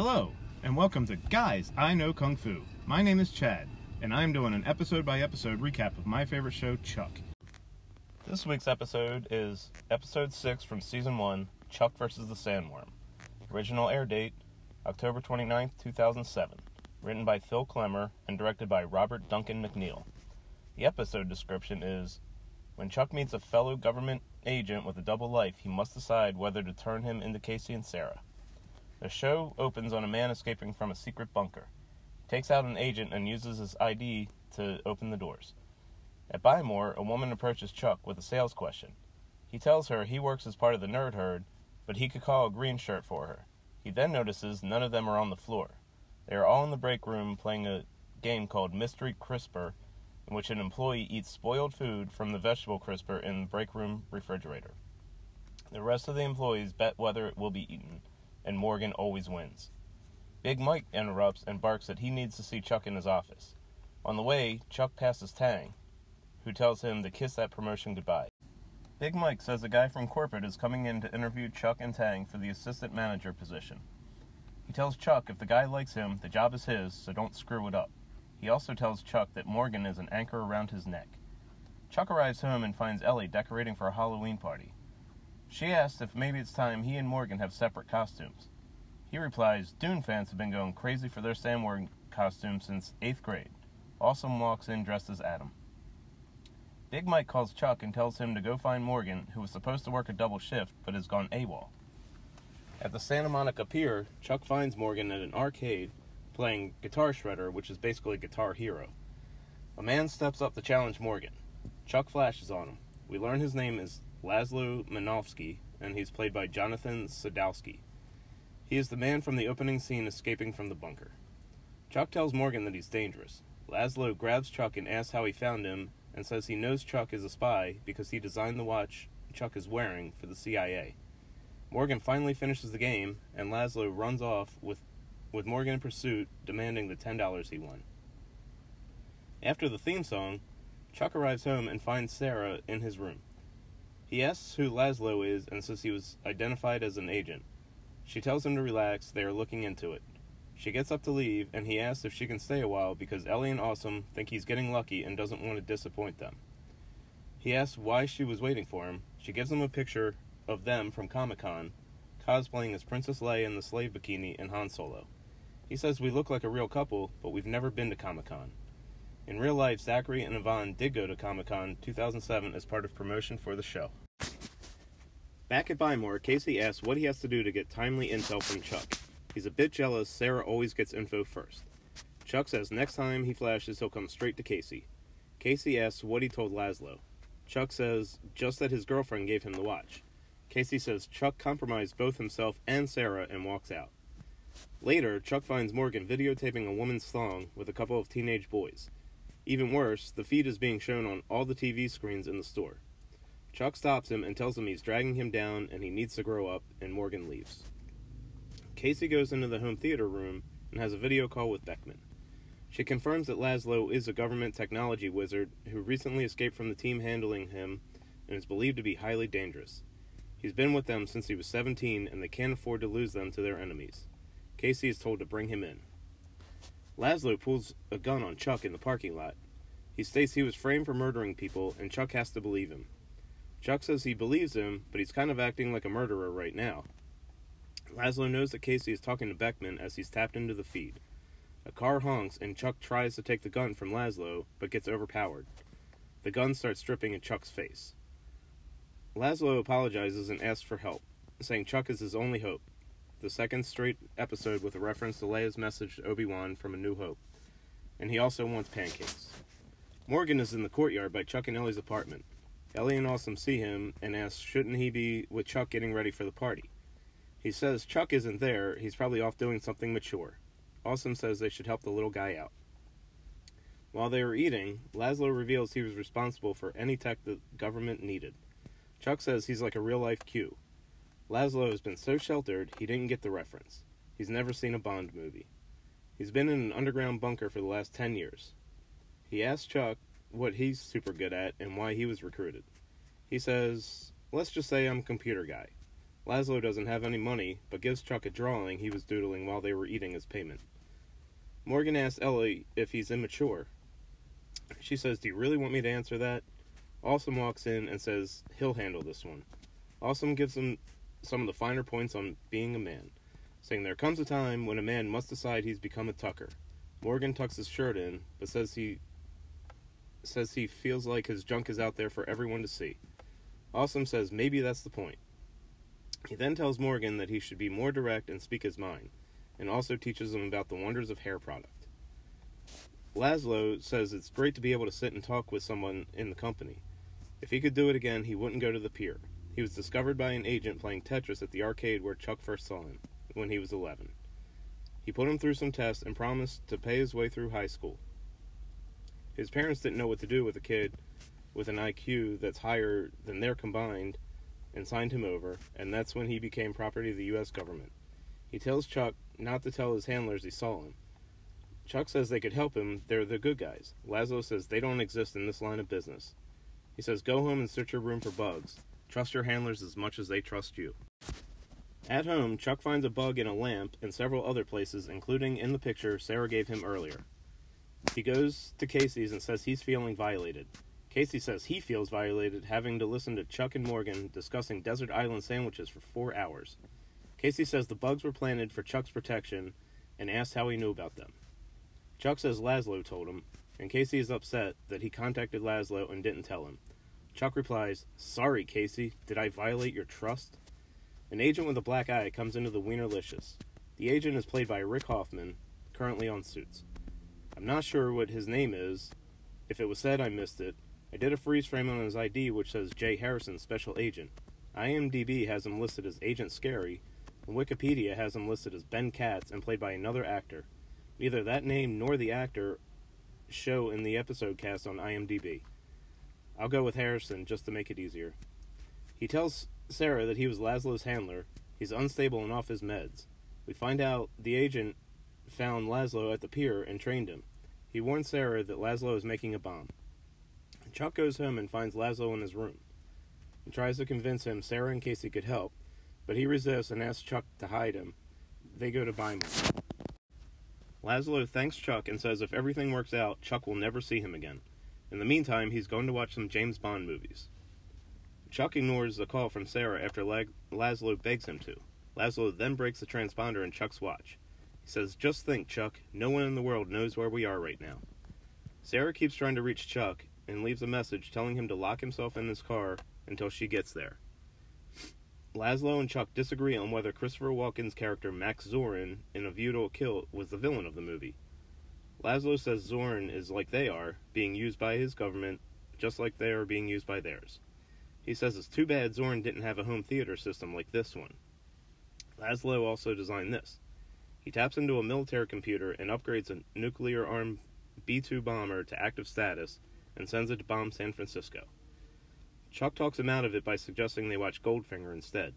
Hello, and welcome to Guys I Know Kung Fu. My name is Chad, and I'm doing an episode by episode recap of my favorite show, Chuck. This week's episode is episode 6 from season 1 Chuck vs. the Sandworm. Original air date October 29th, 2007. Written by Phil Klemmer and directed by Robert Duncan McNeil. The episode description is When Chuck meets a fellow government agent with a double life, he must decide whether to turn him into Casey and Sarah. The show opens on a man escaping from a secret bunker. He takes out an agent and uses his ID to open the doors. At Buy More, a woman approaches Chuck with a sales question. He tells her he works as part of the nerd herd, but he could call a green shirt for her. He then notices none of them are on the floor. They are all in the break room playing a game called Mystery Crisper, in which an employee eats spoiled food from the vegetable crisper in the break room refrigerator. The rest of the employees bet whether it will be eaten and Morgan always wins. Big Mike interrupts and barks that he needs to see Chuck in his office. On the way, Chuck passes Tang, who tells him to kiss that promotion goodbye. Big Mike says a guy from corporate is coming in to interview Chuck and Tang for the assistant manager position. He tells Chuck if the guy likes him, the job is his, so don't screw it up. He also tells Chuck that Morgan is an anchor around his neck. Chuck arrives home and finds Ellie decorating for a Halloween party. She asks if maybe it's time he and Morgan have separate costumes. He replies, Dune fans have been going crazy for their Sam Sandworm costume since 8th grade. Awesome walks in dressed as Adam. Big Mike calls Chuck and tells him to go find Morgan, who was supposed to work a double shift but has gone AWOL. At the Santa Monica Pier, Chuck finds Morgan at an arcade playing Guitar Shredder, which is basically Guitar Hero. A man steps up to challenge Morgan. Chuck flashes on him. We learn his name is Laszlo Manovsky, and he's played by Jonathan Sadowski. He is the man from the opening scene escaping from the bunker. Chuck tells Morgan that he's dangerous. Laszlo grabs Chuck and asks how he found him, and says he knows Chuck is a spy because he designed the watch Chuck is wearing for the CIA. Morgan finally finishes the game, and Laszlo runs off with, with Morgan in pursuit, demanding the $10 he won. After the theme song, Chuck arrives home and finds Sarah in his room. He asks who Laszlo is and says he was identified as an agent. She tells him to relax, they are looking into it. She gets up to leave, and he asks if she can stay a while because Ellie and Awesome think he's getting lucky and doesn't want to disappoint them. He asks why she was waiting for him. She gives him a picture of them from Comic Con, cosplaying as Princess Leia in the slave bikini and Han Solo. He says we look like a real couple, but we've never been to Comic Con. In real life, Zachary and Yvonne did go to Comic Con 2007 as part of promotion for the show. Back at Buy More, Casey asks what he has to do to get timely intel from Chuck. He's a bit jealous Sarah always gets info first. Chuck says next time he flashes, he'll come straight to Casey. Casey asks what he told Laszlo. Chuck says just that his girlfriend gave him the watch. Casey says Chuck compromised both himself and Sarah and walks out. Later, Chuck finds Morgan videotaping a woman's thong with a couple of teenage boys. Even worse, the feed is being shown on all the TV screens in the store. Chuck stops him and tells him he's dragging him down and he needs to grow up, and Morgan leaves. Casey goes into the home theater room and has a video call with Beckman. She confirms that Laszlo is a government technology wizard who recently escaped from the team handling him and is believed to be highly dangerous. He's been with them since he was 17 and they can't afford to lose them to their enemies. Casey is told to bring him in. Laszlo pulls a gun on Chuck in the parking lot. He states he was framed for murdering people and Chuck has to believe him. Chuck says he believes him, but he's kind of acting like a murderer right now. Laszlo knows that Casey is talking to Beckman as he's tapped into the feed. A car honks and Chuck tries to take the gun from Laszlo, but gets overpowered. The gun starts stripping in Chuck's face. Laszlo apologizes and asks for help, saying Chuck is his only hope. The second straight episode with a reference to Leia's message to Obi Wan from A New Hope. And he also wants pancakes. Morgan is in the courtyard by Chuck and Ellie's apartment. Ellie and Awesome see him and ask shouldn't he be with Chuck getting ready for the party. He says Chuck isn't there, he's probably off doing something mature. Awesome says they should help the little guy out. While they are eating, Laszlo reveals he was responsible for any tech the government needed. Chuck says he's like a real life Q. Laszlo has been so sheltered he didn't get the reference. He's never seen a Bond movie. He's been in an underground bunker for the last 10 years. He asks Chuck what he's super good at and why he was recruited. He says, Let's just say I'm a computer guy. Laszlo doesn't have any money, but gives Chuck a drawing he was doodling while they were eating as payment. Morgan asks Ellie if he's immature. She says, Do you really want me to answer that? Awesome walks in and says he'll handle this one. Awesome gives him some of the finer points on being a man, saying there comes a time when a man must decide he's become a tucker. Morgan tucks his shirt in, but says he says he feels like his junk is out there for everyone to see. Awesome says maybe that's the point. He then tells Morgan that he should be more direct and speak his mind, and also teaches him about the wonders of hair product. Laszlo says it's great to be able to sit and talk with someone in the company. If he could do it again, he wouldn't go to the pier. He was discovered by an agent playing Tetris at the arcade where Chuck first saw him, when he was 11. He put him through some tests and promised to pay his way through high school. His parents didn't know what to do with a kid with an IQ that's higher than their combined and signed him over, and that's when he became property of the U.S. government. He tells Chuck not to tell his handlers he saw him. Chuck says they could help him, they're the good guys. Laszlo says they don't exist in this line of business. He says go home and search your room for bugs. Trust your handlers as much as they trust you. At home, Chuck finds a bug in a lamp and several other places, including in the picture Sarah gave him earlier. He goes to Casey's and says he's feeling violated. Casey says he feels violated having to listen to Chuck and Morgan discussing desert island sandwiches for four hours. Casey says the bugs were planted for Chuck's protection and asks how he knew about them. Chuck says Laszlo told him, and Casey is upset that he contacted Laszlo and didn't tell him. Chuck replies, Sorry, Casey, did I violate your trust? An agent with a black eye comes into the Wienerlicious. The agent is played by Rick Hoffman, currently on Suits. I'm not sure what his name is. If it was said, I missed it. I did a freeze frame on his ID which says Jay Harrison, Special Agent. IMDb has him listed as Agent Scary, and Wikipedia has him listed as Ben Katz and played by another actor. Neither that name nor the actor show in the episode cast on IMDb. I'll go with Harrison just to make it easier. He tells Sarah that he was Laszlo's handler. He's unstable and off his meds. We find out the agent found Laszlo at the pier and trained him. He warns Sarah that Laszlo is making a bomb. Chuck goes home and finds Laszlo in his room. He tries to convince him Sarah and Casey could help, but he resists and asks Chuck to hide him. They go to buy more. Laszlo thanks Chuck and says if everything works out, Chuck will never see him again. In the meantime, he's going to watch some James Bond movies. Chuck ignores the call from Sarah after Lag- Laszlo begs him to. Laszlo then breaks the transponder in Chuck's watch. He says, Just think, Chuck, no one in the world knows where we are right now. Sarah keeps trying to reach Chuck and leaves a message telling him to lock himself in his car until she gets there. Laszlo and Chuck disagree on whether Christopher Walken's character Max Zorin in A View to a Kill was the villain of the movie. Laszlo says Zorin is like they are, being used by his government, just like they are being used by theirs. He says it's too bad Zorin didn't have a home theater system like this one. Laszlo also designed this. He taps into a military computer and upgrades a nuclear armed B 2 bomber to active status and sends it to bomb San Francisco. Chuck talks him out of it by suggesting they watch Goldfinger instead.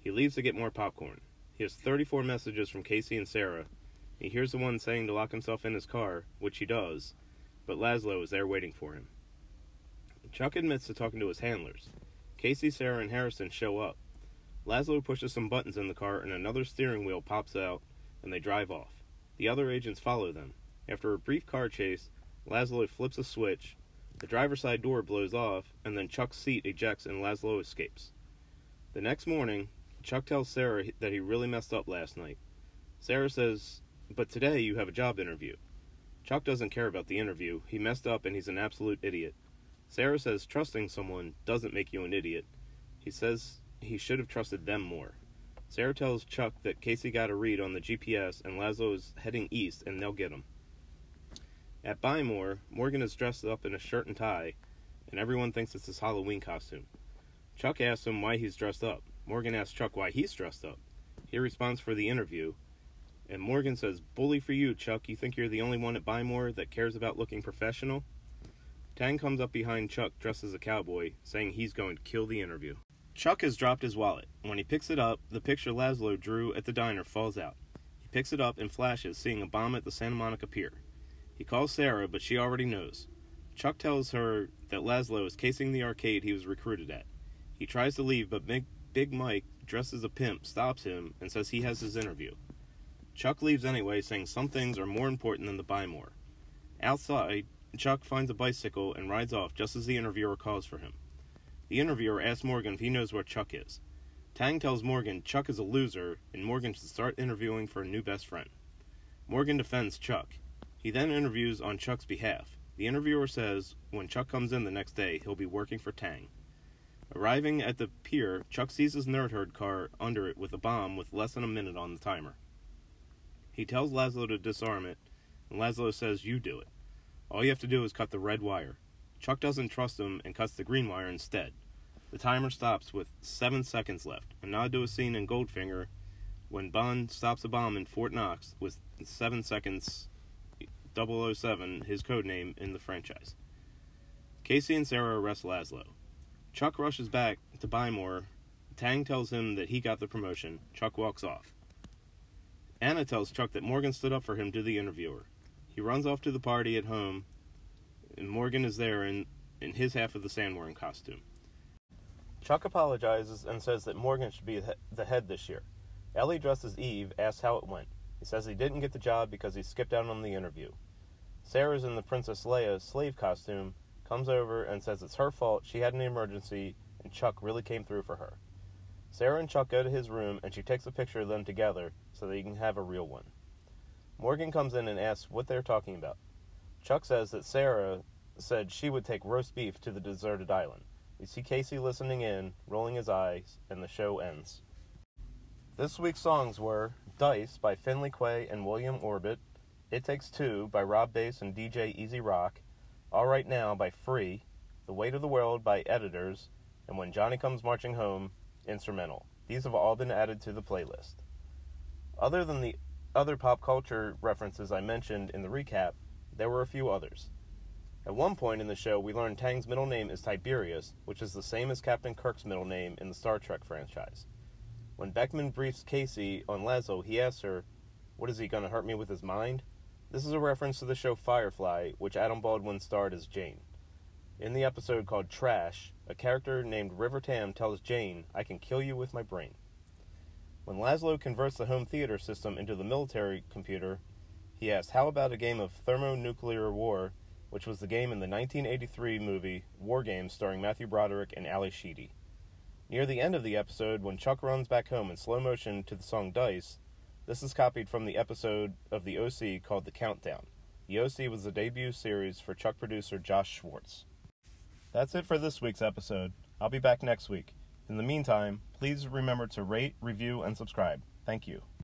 He leaves to get more popcorn. He has 34 messages from Casey and Sarah. He hears the one saying to lock himself in his car, which he does, but Laszlo is there waiting for him. Chuck admits to talking to his handlers. Casey, Sarah, and Harrison show up. Laszlo pushes some buttons in the car and another steering wheel pops out, and they drive off. The other agents follow them. After a brief car chase, Laszlo flips a switch, the driver's side door blows off, and then Chuck's seat ejects and Laszlo escapes. The next morning, Chuck tells Sarah that he really messed up last night. Sarah says, But today you have a job interview. Chuck doesn't care about the interview. He messed up and he's an absolute idiot. Sarah says trusting someone doesn't make you an idiot. He says he should have trusted them more. Sarah tells Chuck that Casey got a read on the GPS and Laszlo is heading east and they'll get him. At Buy More, Morgan is dressed up in a shirt and tie, and everyone thinks it's his Halloween costume. Chuck asks him why he's dressed up. Morgan asks Chuck why he's dressed up. He responds for the interview, and Morgan says, Bully for you, Chuck. You think you're the only one at Buy More that cares about looking professional? Tang comes up behind Chuck dressed as a cowboy, saying he's going to kill the interview. Chuck has dropped his wallet. When he picks it up, the picture Laszlo drew at the diner falls out. He picks it up and flashes, seeing a bomb at the Santa Monica Pier. He calls Sarah, but she already knows. Chuck tells her that Laszlo is casing the arcade he was recruited at. He tries to leave, but Big Mike dressed as a pimp, stops him and says he has his interview. Chuck leaves anyway, saying some things are more important than the buy more. Outside, Chuck finds a bicycle and rides off just as the interviewer calls for him. The interviewer asks Morgan if he knows where Chuck is. Tang tells Morgan Chuck is a loser and Morgan should start interviewing for a new best friend. Morgan defends Chuck. He then interviews on Chuck's behalf. The interviewer says when Chuck comes in the next day, he'll be working for Tang. Arriving at the pier, Chuck sees his nerd herd car under it with a bomb with less than a minute on the timer. He tells Laszlo to disarm it, and Laszlo says, You do it. All you have to do is cut the red wire. Chuck doesn't trust him and cuts the green wire instead. The timer stops with seven seconds left, a nod to a scene in Goldfinger when Bond stops a bomb in Fort Knox with seven seconds 007, his code name in the franchise. Casey and Sarah arrest Laszlo. Chuck rushes back to buy more. Tang tells him that he got the promotion. Chuck walks off. Anna tells Chuck that Morgan stood up for him to the interviewer. He runs off to the party at home, and Morgan is there in, in his half of the Sandworm costume. Chuck apologizes and says that Morgan should be the head this year. Ellie, dressed as Eve, asks how it went. He says he didn't get the job because he skipped out on the interview. Sarah's in the Princess Leia slave costume, comes over and says it's her fault, she had an emergency, and Chuck really came through for her. Sarah and Chuck go to his room, and she takes a picture of them together so that he can have a real one. Morgan comes in and asks what they're talking about. Chuck says that Sarah said she would take roast beef to the deserted island. We see Casey listening in, rolling his eyes, and the show ends. This week's songs were Dice by Finley Quaye and William Orbit, It Takes Two by Rob Base and DJ E-Z Rock, All Right Now by Free, The Weight of the World by Editors, and When Johnny Comes Marching Home, instrumental. These have all been added to the playlist. Other than the other pop culture references I mentioned in the recap, there were a few others. At one point in the show, we learned Tang's middle name is Tiberius, which is the same as Captain Kirk's middle name in the Star Trek franchise. When Beckman briefs Casey on Laszlo, he asks her, What is he going to hurt me with his mind? This is a reference to the show Firefly, which Adam Baldwin starred as Jayne. In the episode called Trash, a character named River Tam tells Jayne, I can kill you with my brain. When Laszlo converts the home theater system into the military computer, he asks, How about a game of thermonuclear war, which was the game in the 1983 movie War Games starring Matthew Broderick and Ally Sheedy? Near the end of the episode, when Chuck runs back home in slow motion to the song Dice, this is copied from the episode of The OC called The Countdown. The OC was the debut series for Chuck producer Josh Schwartz. That's it for this week's episode. I'll be back next week. In the meantime, please remember to rate, review, and subscribe. Thank you.